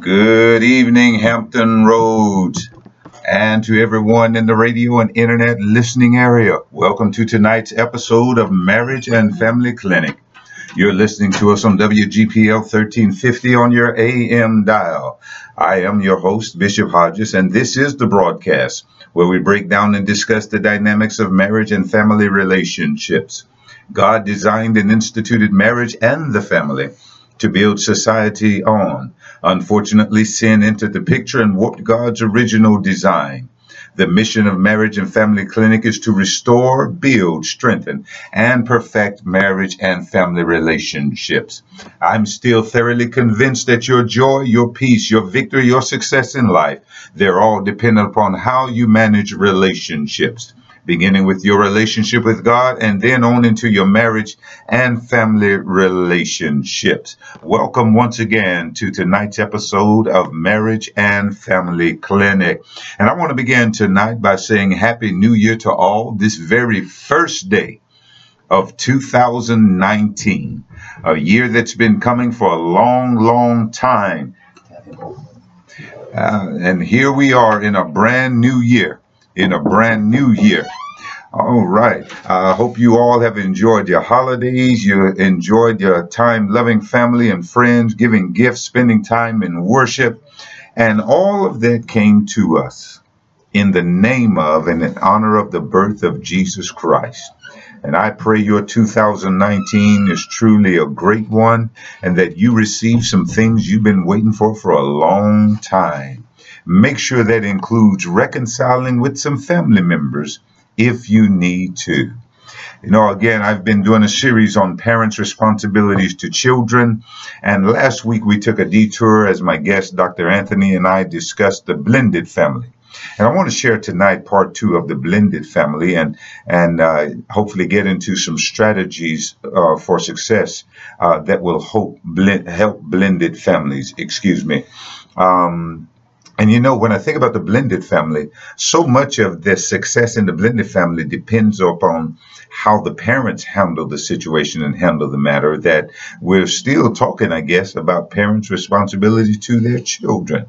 Good evening, Hampton Roads, and to everyone in the radio and internet listening area. Welcome to tonight's episode of Marriage and Family Clinic. You're listening to us on WGPL 1350 on your AM dial. I am your host, Bishop Hodges, and this is the broadcast where we break down and discuss the dynamics of marriage and family relationships. God designed and instituted marriage and the family to build society on. Unfortunately, sin entered the picture and warped God's original design. The mission of Marriage and Family Clinic is to restore, build, strengthen, and perfect marriage and family relationships. I'm still thoroughly convinced that your joy, your peace, your victory, your success in life, they're all dependent upon how you manage relationships beginning with your relationship with God and then on into your marriage and family relationships. Welcome once again to tonight's episode of Marriage and Family Clinic. And I want to begin tonight by saying Happy New Year to all this very first day of 2019, a year that's been coming for a long, long time. Uh, and here we are in a brand new year. In a brand new year. All right. I hope you all have enjoyed your holidays. You enjoyed your time loving family and friends, giving gifts, spending time in worship. And all of that came to us in the name of and in honor of the birth of Jesus Christ. And I pray your 2019 is truly a great one and that you receive some things you've been waiting for for a long time. Make sure that includes reconciling with some family members if you need to. You know, again, I've been doing a series on parents' responsibilities to children. And last week we took a detour as my guest, Dr. Anthony, and I discussed the blended family. And I want to share tonight part two of the blended family and and uh, hopefully get into some strategies uh, for success uh, that will hope blend, help blended families. Excuse me. Um, and you know, when I think about the blended family, so much of the success in the blended family depends upon how the parents handle the situation and handle the matter that we're still talking, I guess, about parents' responsibility to their children.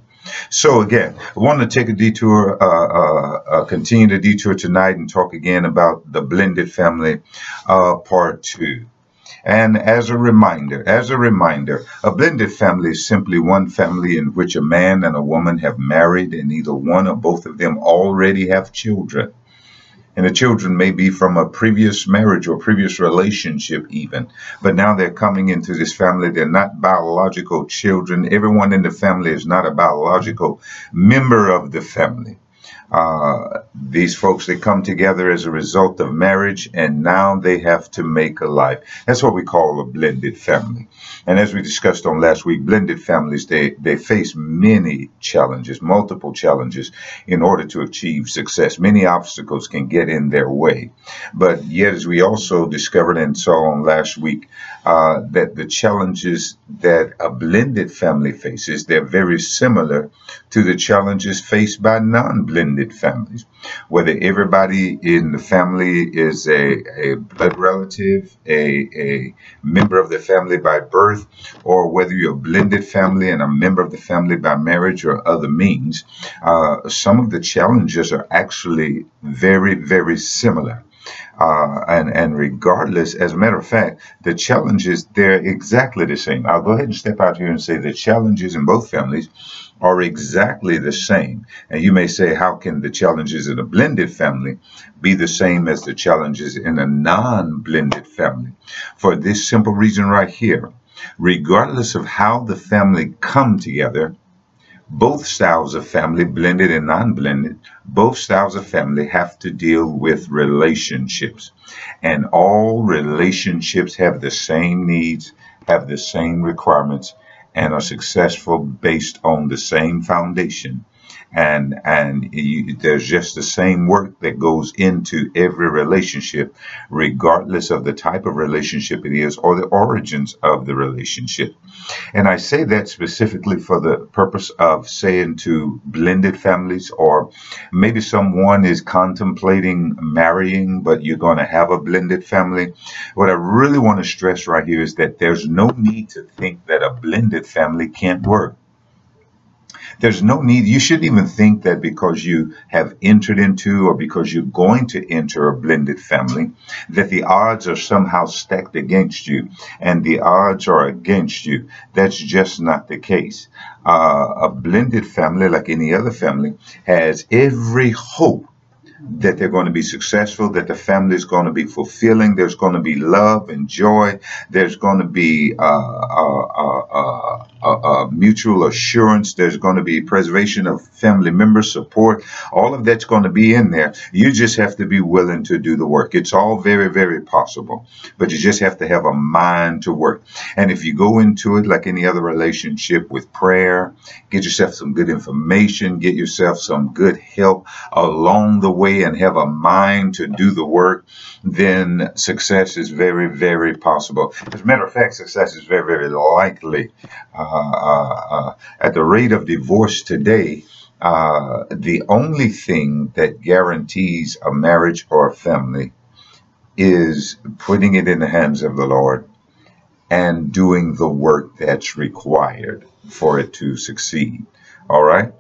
So again, I want to take a detour, uh, uh, uh, continue the detour tonight and talk again about the blended family, uh, part two. And as a reminder, as a reminder, a blended family is simply one family in which a man and a woman have married and either one or both of them already have children. And the children may be from a previous marriage or previous relationship, even. But now they're coming into this family. They're not biological children. Everyone in the family is not a biological member of the family. Uh, these folks they come together as a result of marriage and now they have to make a life. That's what we call a blended family. And as we discussed on last week blended families they they face many challenges multiple challenges in order to achieve success. Many obstacles can get in their way. But yet as we also discovered and saw on last week uh, that the challenges that a blended family faces they're very similar to the challenges faced by non-blended families. Whether everybody in the family is a, a blood relative a, a member of the family by birth or whether you're a blended family and a member of the family by marriage or other means uh, some of the challenges are actually very very similar uh, and and regardless, as a matter of fact, the challenges they're exactly the same. I'll go ahead and step out here and say the challenges in both families are exactly the same. And you may say, how can the challenges in a blended family be the same as the challenges in a non-blended family? For this simple reason right here, regardless of how the family come together, both styles of family, blended and non-blended, both styles of family have to deal with relationships. And all relationships have the same needs, have the same requirements, and are successful based on the same foundation. And and you, there's just the same work that goes into every relationship regardless of the type of relationship it is or the origins of the relationship. And i say that specifically for the purpose of saying to blended families or maybe someone is contemplating marrying but you're going to have a blended family. What i really want to stress right here is that there's no need to think that a blended family can't work there's no need, you shouldn't even think that because you have entered into or because you're going to enter a blended family, that the odds are somehow stacked against you and the odds are against you. That's just not the case. Uh, a blended family, like any other family, has every hope that they're going to be successful, that the family is going to be fulfilling. There's going to be love and joy. There's going to be uh, uh, uh, mutual assurance. There's going to be preservation of family member support. All of that's going to be in there. You just have to be willing to do the work. It's all very, very possible, but you just have to have a mind to work. And if you go into it like any other relationship with prayer, get yourself some good information, get yourself some good help along the way and have a mind to do the work, then success is very, very possible. As a matter of fact, success is very, very likely. Uh, uh, uh, at the rate of divorce today, uh, the only thing that guarantees a marriage or a family is putting it in the hands of the Lord and doing the work that's required for it to succeed. All right.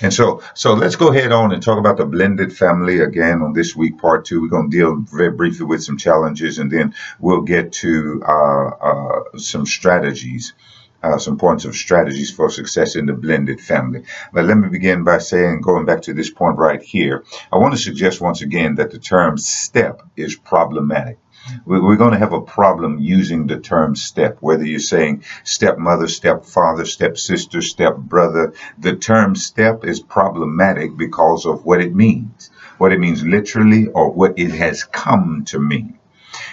And so, so let's go ahead on and talk about the blended family again on this week, part two. We're going to deal very briefly with some challenges, and then we'll get to uh, uh, some strategies, uh, some points of strategies for success in the blended family. But let me begin by saying, going back to this point right here, I want to suggest once again that the term step is problematic we're going to have a problem using the term step, whether you're saying stepmother, stepfather, stepsister, stepbrother. The term step is problematic because of what it means, what it means literally, or what it has come to mean.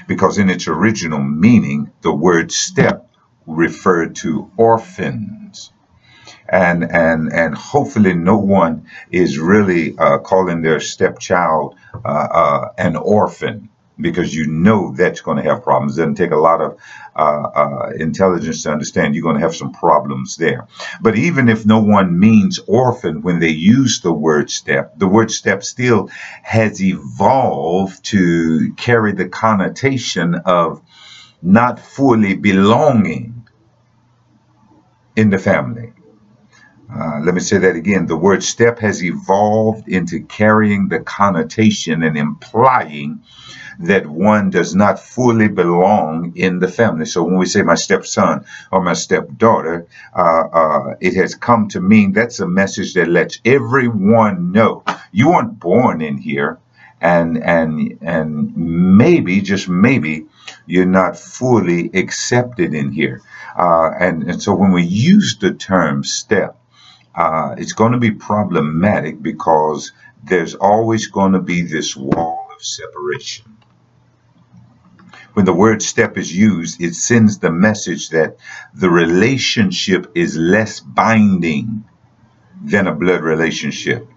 Because in its original meaning, the word step referred to orphans and and and hopefully no one is really uh, calling their stepchild uh, uh, an orphan because you know that's going to have problems. It doesn't take a lot of uh, uh, intelligence to understand you're going to have some problems there. But even if no one means orphan when they use the word step, the word step still has evolved to carry the connotation of not fully belonging in the family. Uh, let me say that again. The word step has evolved into carrying the connotation and implying that one does not fully belong in the family. So when we say my stepson or my stepdaughter, uh, uh, it has come to mean that's a message that lets everyone know you weren't born in here, and and and maybe just maybe you're not fully accepted in here. Uh, and, and so when we use the term step, uh, it's going to be problematic because there's always going to be this wall of separation when the word step is used, it sends the message that the relationship is less binding than a blood relationship.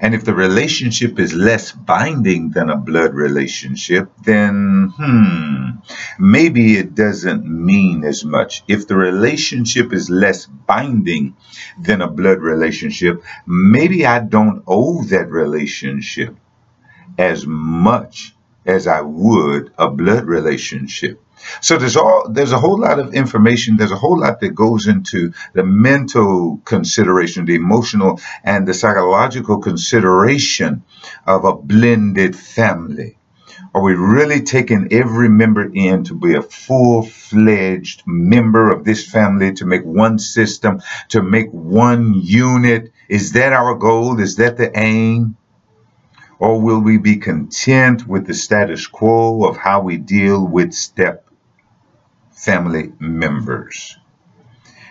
And if the relationship is less binding than a blood relationship, then, hmm, maybe it doesn't mean as much. If the relationship is less binding than a blood relationship, maybe I don't owe that relationship as much as I would a blood relationship. So there's all there's a whole lot of information. There's a whole lot that goes into the mental consideration, the emotional and the psychological consideration of a blended family. Are we really taking every member in to be a full fledged member of this family, to make one system, to make one unit? Is that our goal? Is that the aim? Or will we be content with the status quo of how we deal with step family members?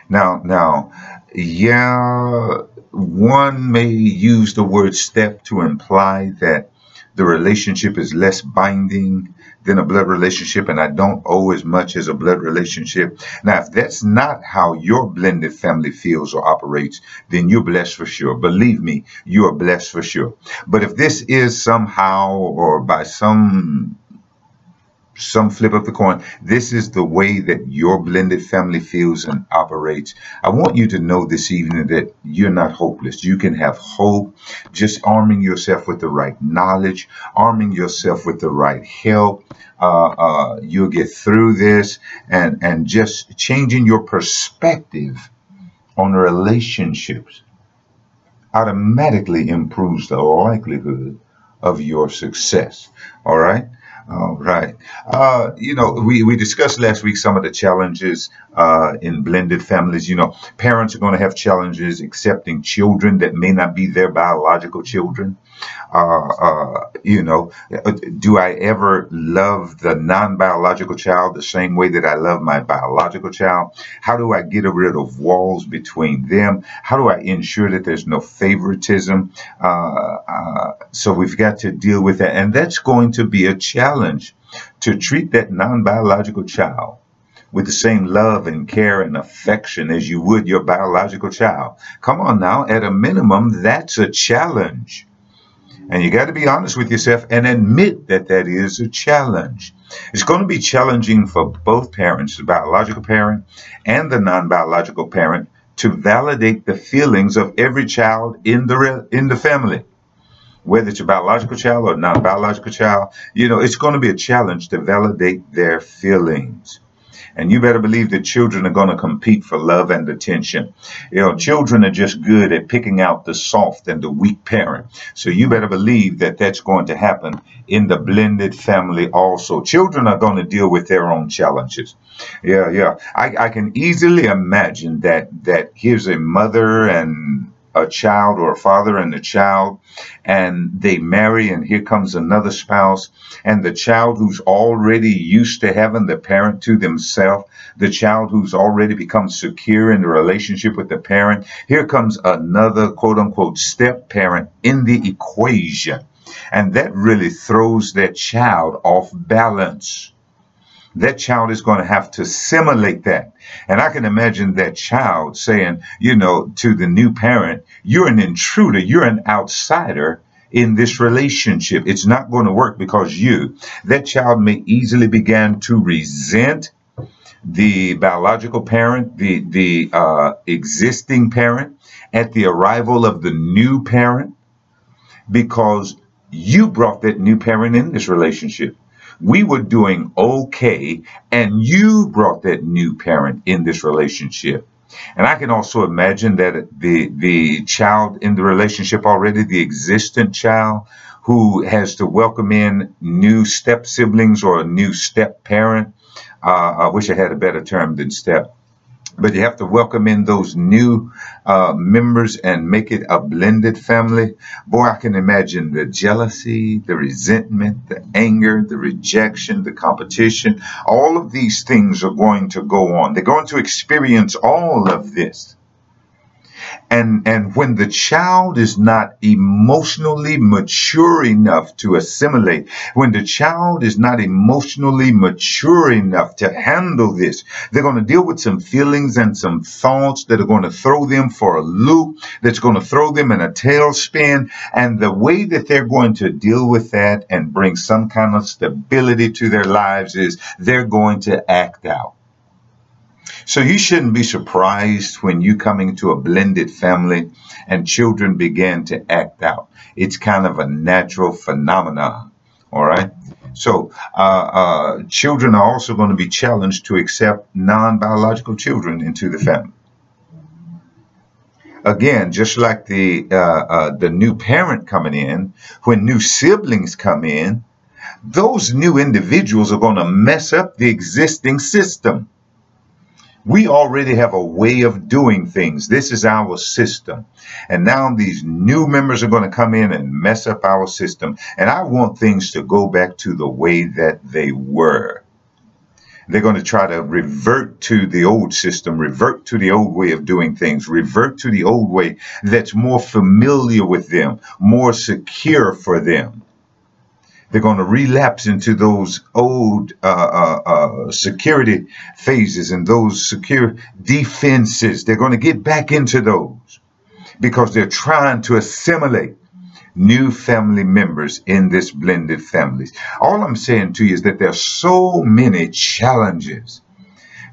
Now, now, yeah, one may use the word step to imply that the relationship is less binding than a blood relationship, and I don't owe as much as a blood relationship. Now, if that's not how your blended family feels or operates, then you're blessed for sure. Believe me, you are blessed for sure. But if this is somehow or by some some flip of the coin. This is the way that your blended family feels and operates. I want you to know this evening that you're not hopeless. You can have hope just arming yourself with the right knowledge, arming yourself with the right help. Uh, uh, you'll get through this and, and just changing your perspective on relationships automatically improves the likelihood of your success. All right. All right. Uh, you know, we, we discussed last week some of the challenges uh, in blended families. You know, parents are going to have challenges accepting children that may not be their biological children. Uh, uh, you know, do I ever love the non biological child the same way that I love my biological child? How do I get rid of walls between them? How do I ensure that there's no favoritism? Uh, uh, so we've got to deal with that. And that's going to be a challenge to treat that non biological child with the same love and care and affection as you would your biological child. Come on now, at a minimum, that's a challenge. And you got to be honest with yourself and admit that that is a challenge. It's going to be challenging for both parents, the biological parent and the non biological parent, to validate the feelings of every child in the, in the family. Whether it's a biological child or non biological child, you know, it's going to be a challenge to validate their feelings. And you better believe that children are going to compete for love and attention. You know, children are just good at picking out the soft and the weak parent. So you better believe that that's going to happen in the blended family also. Children are going to deal with their own challenges. Yeah, yeah. I, I can easily imagine that that here's a mother and a child or a father and a child and they marry and here comes another spouse and the child who's already used to having the parent to themselves the child who's already become secure in the relationship with the parent here comes another quote unquote step parent in the equation and that really throws that child off balance that child is going to have to assimilate that. And I can imagine that child saying, you know, to the new parent, you're an intruder, you're an outsider in this relationship. It's not going to work because you. That child may easily begin to resent the biological parent, the the uh, existing parent, at the arrival of the new parent, because you brought that new parent in this relationship we were doing okay, and you brought that new parent in this relationship. And I can also imagine that the the child in the relationship already, the existent child who has to welcome in new step siblings or a new step parent. Uh, I wish I had a better term than step but you have to welcome in those new uh, members and make it a blended family. Boy, I can imagine the jealousy, the resentment, the anger, the rejection, the competition. All of these things are going to go on. They're going to experience all of this and and when the child is not emotionally mature enough to assimilate when the child is not emotionally mature enough to handle this they're going to deal with some feelings and some thoughts that are going to throw them for a loop that's going to throw them in a tailspin. And the way that they're going to deal with that and bring some kind of stability to their lives is they're going to act out so you shouldn't be surprised when you come into a blended family and children begin to act out. It's kind of a natural phenomenon. All right. So uh, uh, children are also going to be challenged to accept non-biological children into the family. Again, just like the uh, uh the new parent coming in, when new siblings come in, those new individuals are going to mess up the existing system. We already have a way of doing things. This is our system. And now these new members are going to come in and mess up our system. And I want things to go back to the way that they were. They're going to try to revert to the old system, revert to the old way of doing things, revert to the old way that's more familiar with them, more secure for them. They're going to relapse into those old uh, uh, uh, security phases and those secure defenses. They're going to get back into those because they're trying to assimilate new family members in this blended families. All I'm saying to you is that there are so many challenges.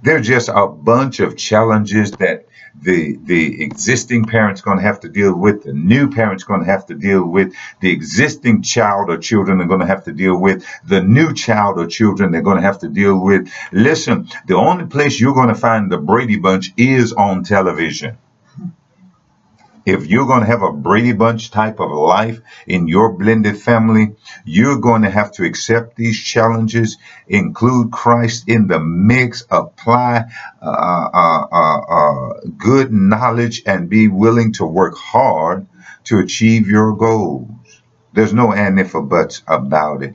There's just a bunch of challenges that the the existing parents going to have to deal with the new parents going to have to deal with the existing child or children are going to have to deal with the new child or children they're going to have to deal with. Listen the only place you're going to find the brady bunch is on television if you're going to have a Brady Bunch type of life in your blended family, you're going to have to accept these challenges, include Christ in the mix, apply uh, uh, uh, uh, good knowledge, and be willing to work hard to achieve your goals. There's no and if or buts about it.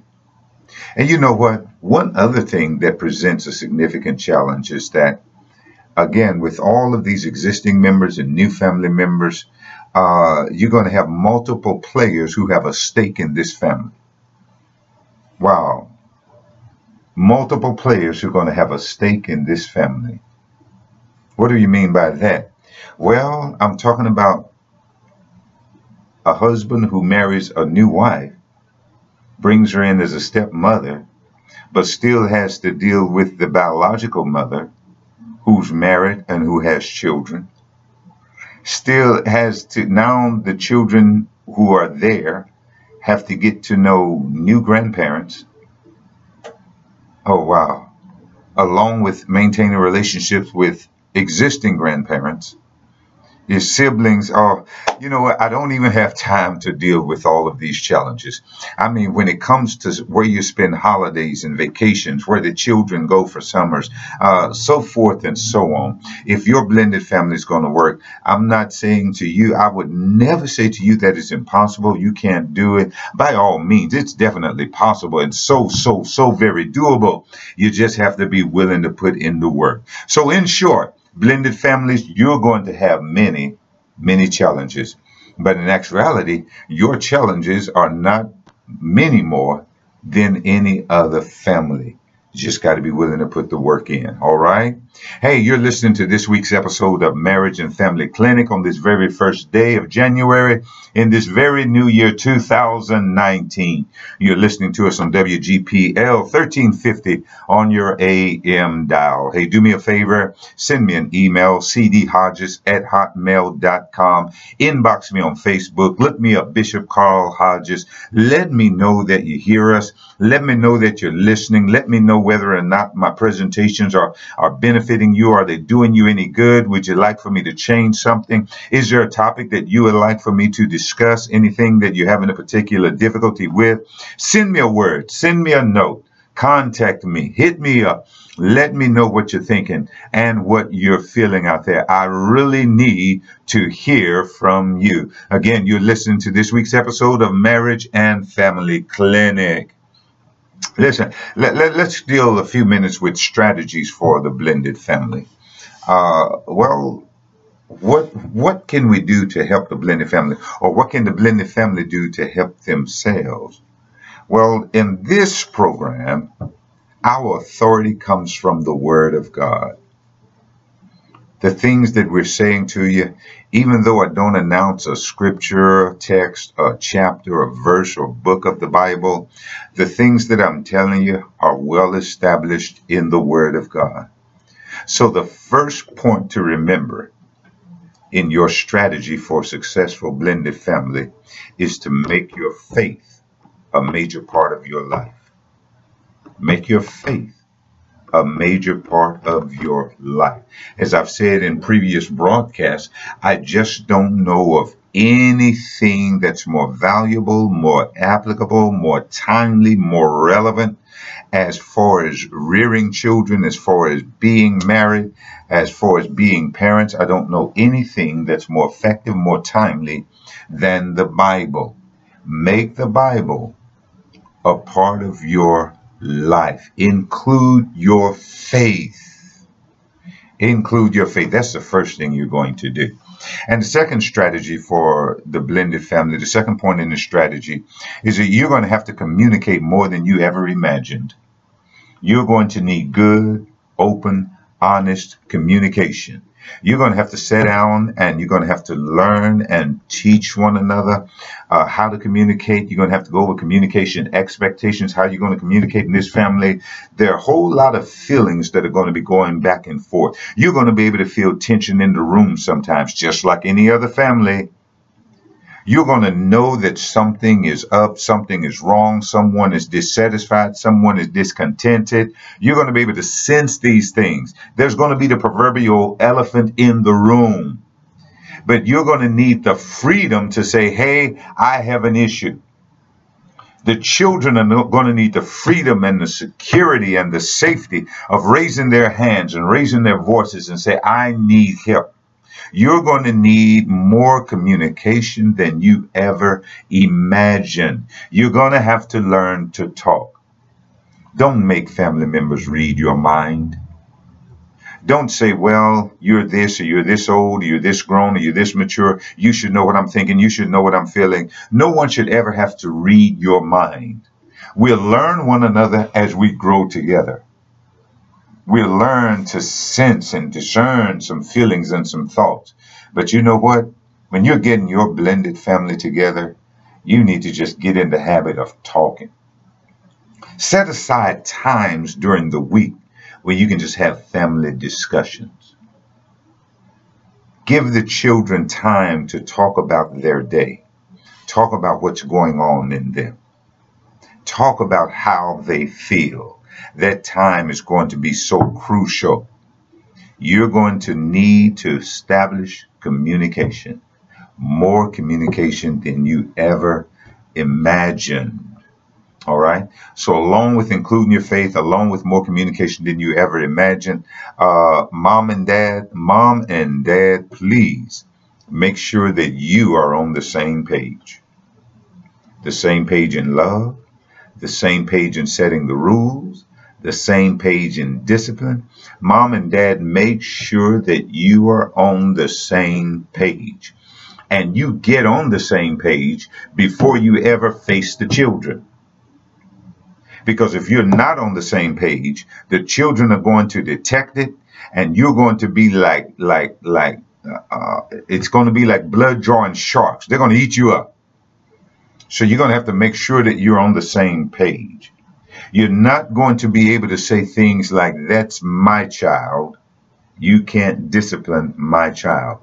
And you know what? One other thing that presents a significant challenge is that, again, with all of these existing members and new family members, uh, you're going to have multiple players who have a stake in this family. Wow. Multiple players who are going to have a stake in this family. What do you mean by that? Well, I'm talking about a husband who marries a new wife, brings her in as a stepmother, but still has to deal with the biological mother who's married and who has children still has to now the children who are there have to get to know new grandparents. Oh wow. Along with maintaining relationships with existing grandparents your siblings are, you know I don't even have time to deal with all of these challenges. I mean, when it comes to where you spend holidays and vacations, where the children go for summers, uh, so forth and so on, if your blended family is going to work, I'm not saying to you, I would never say to you that it's impossible, you can't do it. By all means, it's definitely possible and so, so, so very doable. You just have to be willing to put in the work. So, in short, blended families, you're going to have many, many challenges. But in actuality, your challenges are not many more than any other family. You just got to be willing to put the work in. All right. Hey, you're listening to this week's episode of Marriage and Family Clinic on this very first day of January in this very new year 2019. You're listening to us on WGPL 1350 on your AM dial. Hey, do me a favor, send me an email, cdhodges at hotmail.com. Inbox me on Facebook. Look me up, Bishop Carl Hodges. Let me know that you hear us. Let me know that you're listening. Let me know whether or not my presentations are, are benefiting you. Are they doing you any good? Would you like for me to change something? Is there a topic that you would like for me to discuss? Anything that you're having a particular difficulty with? Send me a word. Send me a note. Contact me. Hit me up. Let me know what you're thinking and what you're feeling out there. I really need to hear from you. Again, you're listening to this week's episode of Marriage and Family Clinic. Listen, let, let, us deal a few minutes with strategies for the blended family. Uh, well, what what can we do to help the blended family, or what can the blended family do to help themselves? Well, in this program, our authority comes from the Word of God the things that we're saying to you, even though I don't announce a scripture, text, a chapter, a verse, or book of the Bible, the things that I'm telling you are well established in the Word of God. So the first point to remember in your strategy for a successful blended family is to make your faith a major part of your life. Make your faith a major part of your life. As I've said in previous broadcasts, I just don't know of anything that's more valuable, more applicable, more timely, more relevant as far as rearing children, as far as being married, as far as being parents. I don't know anything that's more effective, more timely than the Bible. Make the Bible a part of your life. Include your faith Include your faith. That's the first thing you're going to do. And the second strategy for the blended family, the second point in the strategy is that you're going to have to communicate more than you ever imagined. You're going to need good, open, honest communication. You're going to have to sit down and you're going to have to learn and teach one another uh, how to communicate. You're going to have to go over communication expectations, how you're going to communicate in this family. There are a whole lot of feelings that are going to be going back and forth. You're going to be able to feel tension in the room sometimes, just like any other family you're going to know that something is up, something is wrong, someone is dissatisfied, someone is discontented. You're going to be able to sense these things. There's going to be the proverbial elephant in the room. But you're going to need the freedom to say, hey, I have an issue. The children are going to need the freedom and the security and the safety of raising their hands and raising their voices and say, I need help. You're going to need more communication than you ever imagined. You're going to have to learn to talk. Don't make family members read your mind. Don't say, well, you're this or you're this old or you're this grown or you're this mature. You should know what I'm thinking. You should know what I'm feeling. No one should ever have to read your mind. We'll learn one another as we grow together we'll learn to sense and discern some feelings and some thoughts. But you know what? When you're getting your blended family together, you need to just get in the habit of talking. Set aside times during the week where you can just have family discussions. Give the children time to talk about their day. Talk about what's going on in them. Talk about how they feel that time is going to be so crucial. You're going to need to establish communication, more communication than you ever imagined. All right. So, along with including your faith, along with more communication than you ever imagined, uh, mom and dad, mom and dad, please make sure that you are on the same page. The same page in love, the same page in setting the rules, the same page in discipline. Mom and dad, make sure that you are on the same page. And you get on the same page before you ever face the children. Because if you're not on the same page, the children are going to detect it and you're going to be like, like, like, uh, it's going to be like blood drawing sharks. They're going to eat you up. So you're going to have to make sure that you're on the same page. You're not going to be able to say things like, that's my child. You can't discipline my child.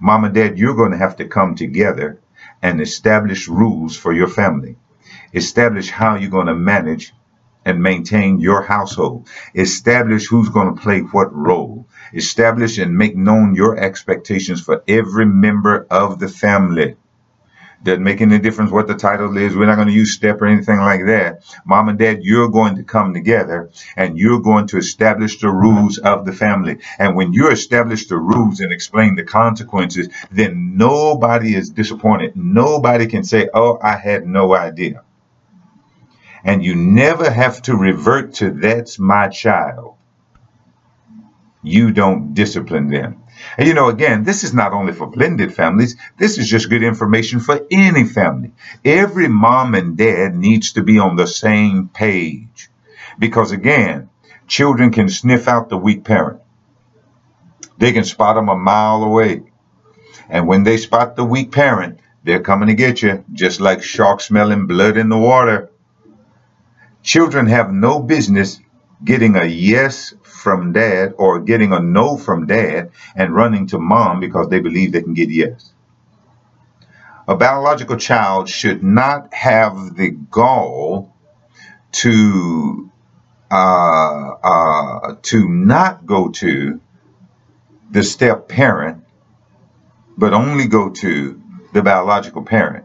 Mom and dad, you're going to have to come together and establish rules for your family. Establish how you're going to manage and maintain your household. Establish who's going to play what role. Establish and make known your expectations for every member of the family. Doesn't make any difference what the title is. We're not going to use step or anything like that. Mom and dad, you're going to come together and you're going to establish the rules of the family. And when you establish the rules and explain the consequences, then nobody is disappointed. Nobody can say, oh, I had no idea. And you never have to revert to that's my child. You don't discipline them. And you know, again, this is not only for blended families, this is just good information for any family. Every mom and dad needs to be on the same page. Because again, children can sniff out the weak parent. They can spot them a mile away. And when they spot the weak parent, they're coming to get you, just like sharks smelling blood in the water. Children have no business getting a yes from dad or getting a no from dad and running to mom because they believe they can get yes. A biological child should not have the gall to uh, uh, to not go to the step parent, but only go to the biological parent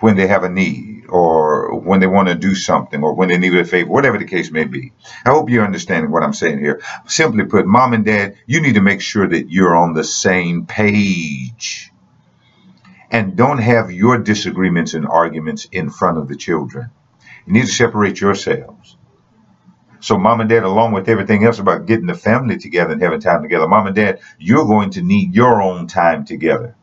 when they have a need or when they want to do something or when they need a favor, whatever the case may be. I hope you're understanding what I'm saying here. Simply put, mom and dad, you need to make sure that you're on the same page. And don't have your disagreements and arguments in front of the children. You need to separate yourselves. So, mom and dad, along with everything else about getting the family together and having time together, mom and dad, you're going to need your own time together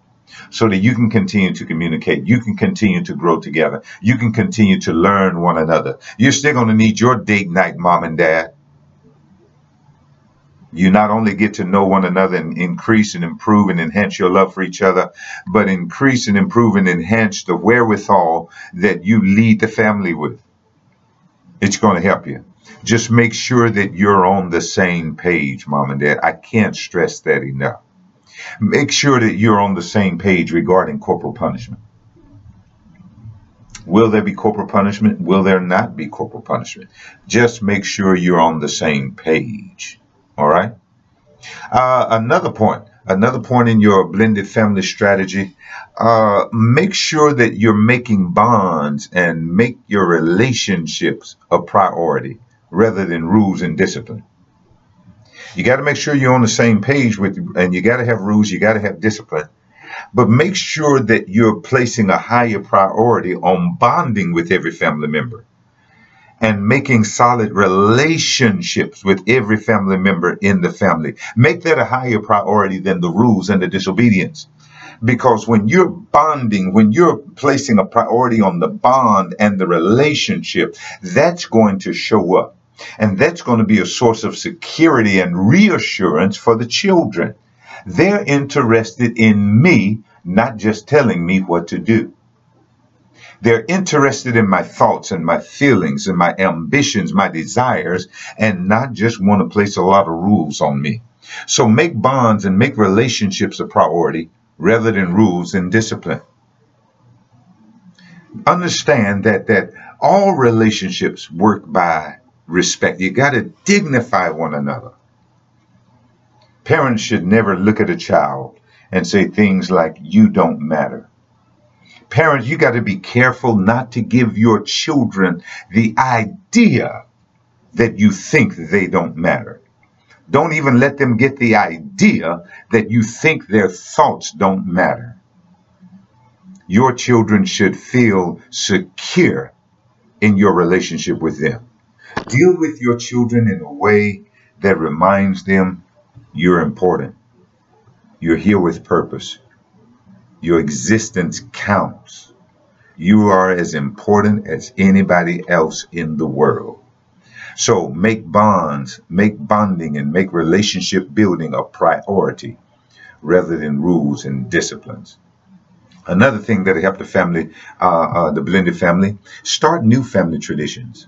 so that you can continue to communicate. You can continue to grow together. You can continue to learn one another. You're still going to need your date night, mom and dad. You not only get to know one another and increase and improve and enhance your love for each other, but increase and improve and enhance the wherewithal that you lead the family with. It's going to help you. Just make sure that you're on the same page, mom and dad. I can't stress that enough. Make sure that you're on the same page regarding corporal punishment. Will there be corporal punishment? Will there not be corporal punishment? Just make sure you're on the same page. All right. Uh, another point, another point in your blended family strategy, uh, make sure that you're making bonds and make your relationships a priority rather than rules and discipline. You got to make sure you're on the same page with, and you got to have rules, you got to have discipline, but make sure that you're placing a higher priority on bonding with every family member and making solid relationships with every family member in the family. Make that a higher priority than the rules and the disobedience. Because when you're bonding, when you're placing a priority on the bond and the relationship, that's going to show up. And that's going to be a source of security and reassurance for the children. They're interested in me, not just telling me what to do. They're interested in my thoughts and my feelings and my ambitions, my desires, and not just want to place a lot of rules on me. So make bonds and make relationships a priority rather than rules and discipline. Understand that that all relationships work by respect. You got to dignify one another. Parents should never look at a child and say things like, you don't matter. Parents, you got to be careful not to give your children the idea that you think they don't matter. Don't even let them get the idea that you think their thoughts don't matter. Your children should feel secure in your relationship with them. Deal with your children in a way that reminds them you're important. You're here with purpose. Your existence counts. You are as important as anybody else in the world. So make bonds, make bonding, and make relationship building a priority rather than rules and disciplines. Another thing that help the family, uh, uh, the blended family, start new family traditions.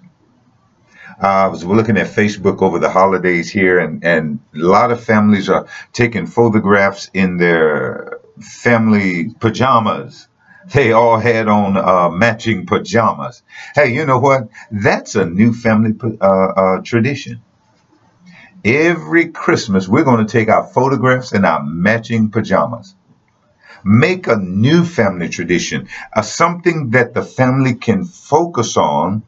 Uh, I was looking at Facebook over the holidays here, and, and a lot of families are taking photographs in their family pajamas. They all had on uh, matching pajamas. Hey, you know what? That's a new family uh, uh, tradition. Every Christmas, we're going to take our photographs in our matching pajamas. Make a new family tradition, uh, something that the family can focus on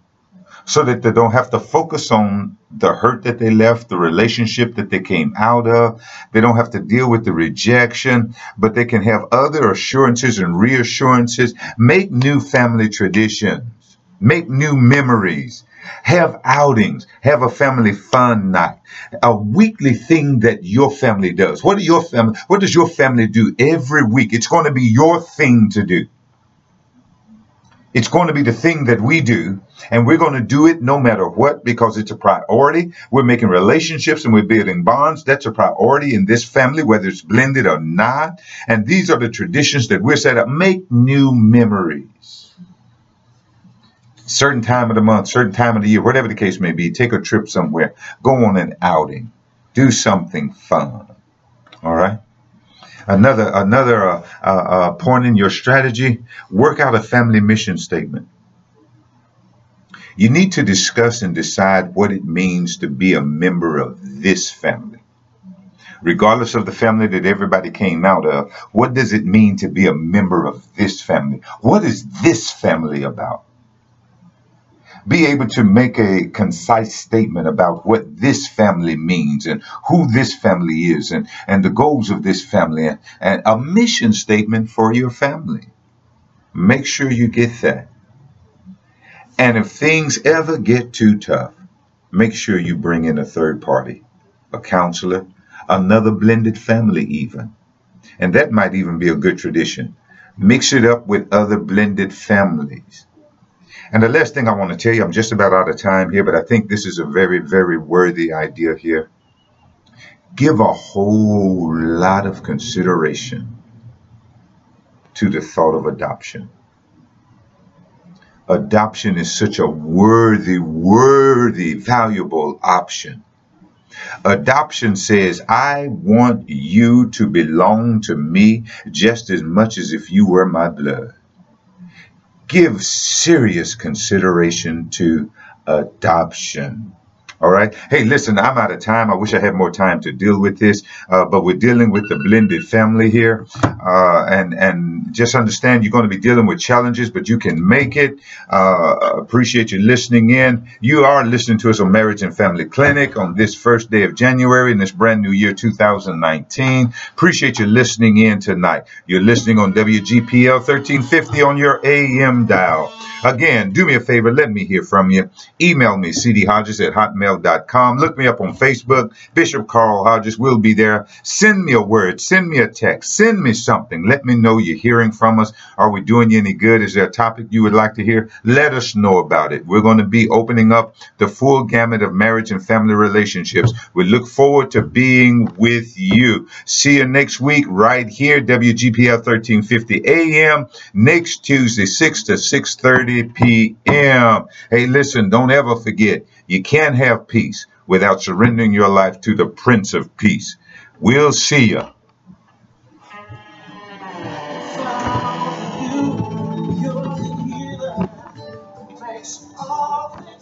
so that they don't have to focus on the hurt that they left, the relationship that they came out of. They don't have to deal with the rejection, but they can have other assurances and reassurances. Make new family traditions, make new memories. Have outings, have a family fun night, a weekly thing that your family does. What do your family, what does your family do every week? It's going to be your thing to do. It's going to be the thing that we do, and we're going to do it no matter what because it's a priority. We're making relationships and we're building bonds. That's a priority in this family, whether it's blended or not. And these are the traditions that we're set up. Make new memories. Certain time of the month, certain time of the year, whatever the case may be, take a trip somewhere, go on an outing, do something fun. All right? Another another uh, uh, uh, point in your strategy: work out a family mission statement. You need to discuss and decide what it means to be a member of this family. Regardless of the family that everybody came out of, what does it mean to be a member of this family? What is this family about? Be able to make a concise statement about what this family means and who this family is and, and the goals of this family and, and a mission statement for your family. Make sure you get that. And if things ever get too tough, make sure you bring in a third party, a counselor, another blended family, even. And that might even be a good tradition. Mix it up with other blended families. And the last thing I want to tell you, I'm just about out of time here, but I think this is a very, very worthy idea here. Give a whole lot of consideration to the thought of adoption. Adoption is such a worthy, worthy, valuable option. Adoption says, I want you to belong to me just as much as if you were my blood. Give serious consideration to adoption. All right. Hey, listen, I'm out of time. I wish I had more time to deal with this, uh, but we're dealing with the blended family here, uh, and and just understand you're going to be dealing with challenges, but you can make it. Uh, appreciate you listening in. You are listening to us on Marriage and Family Clinic on this first day of January in this brand new year 2019. Appreciate you listening in tonight. You're listening on WGPL 1350 on your AM dial. Again, do me a favor, let me hear from you. Email me, cdhodges at hotmail.com. Look me up on Facebook. Bishop Carl Hodges will be there. Send me a word, send me a text, send me something. Let me know you're hearing from us. Are we doing you any good? Is there a topic you would like to hear? Let us know about it. We're going to be opening up the full gamut of marriage and family relationships. We look forward to being with you. See you next week right here, WGPL 1350 AM, next Tuesday, 6 to 6.30 p.m. Hey, listen, don't ever forget, you can't have peace without surrendering your life to the Prince of Peace. We'll see you.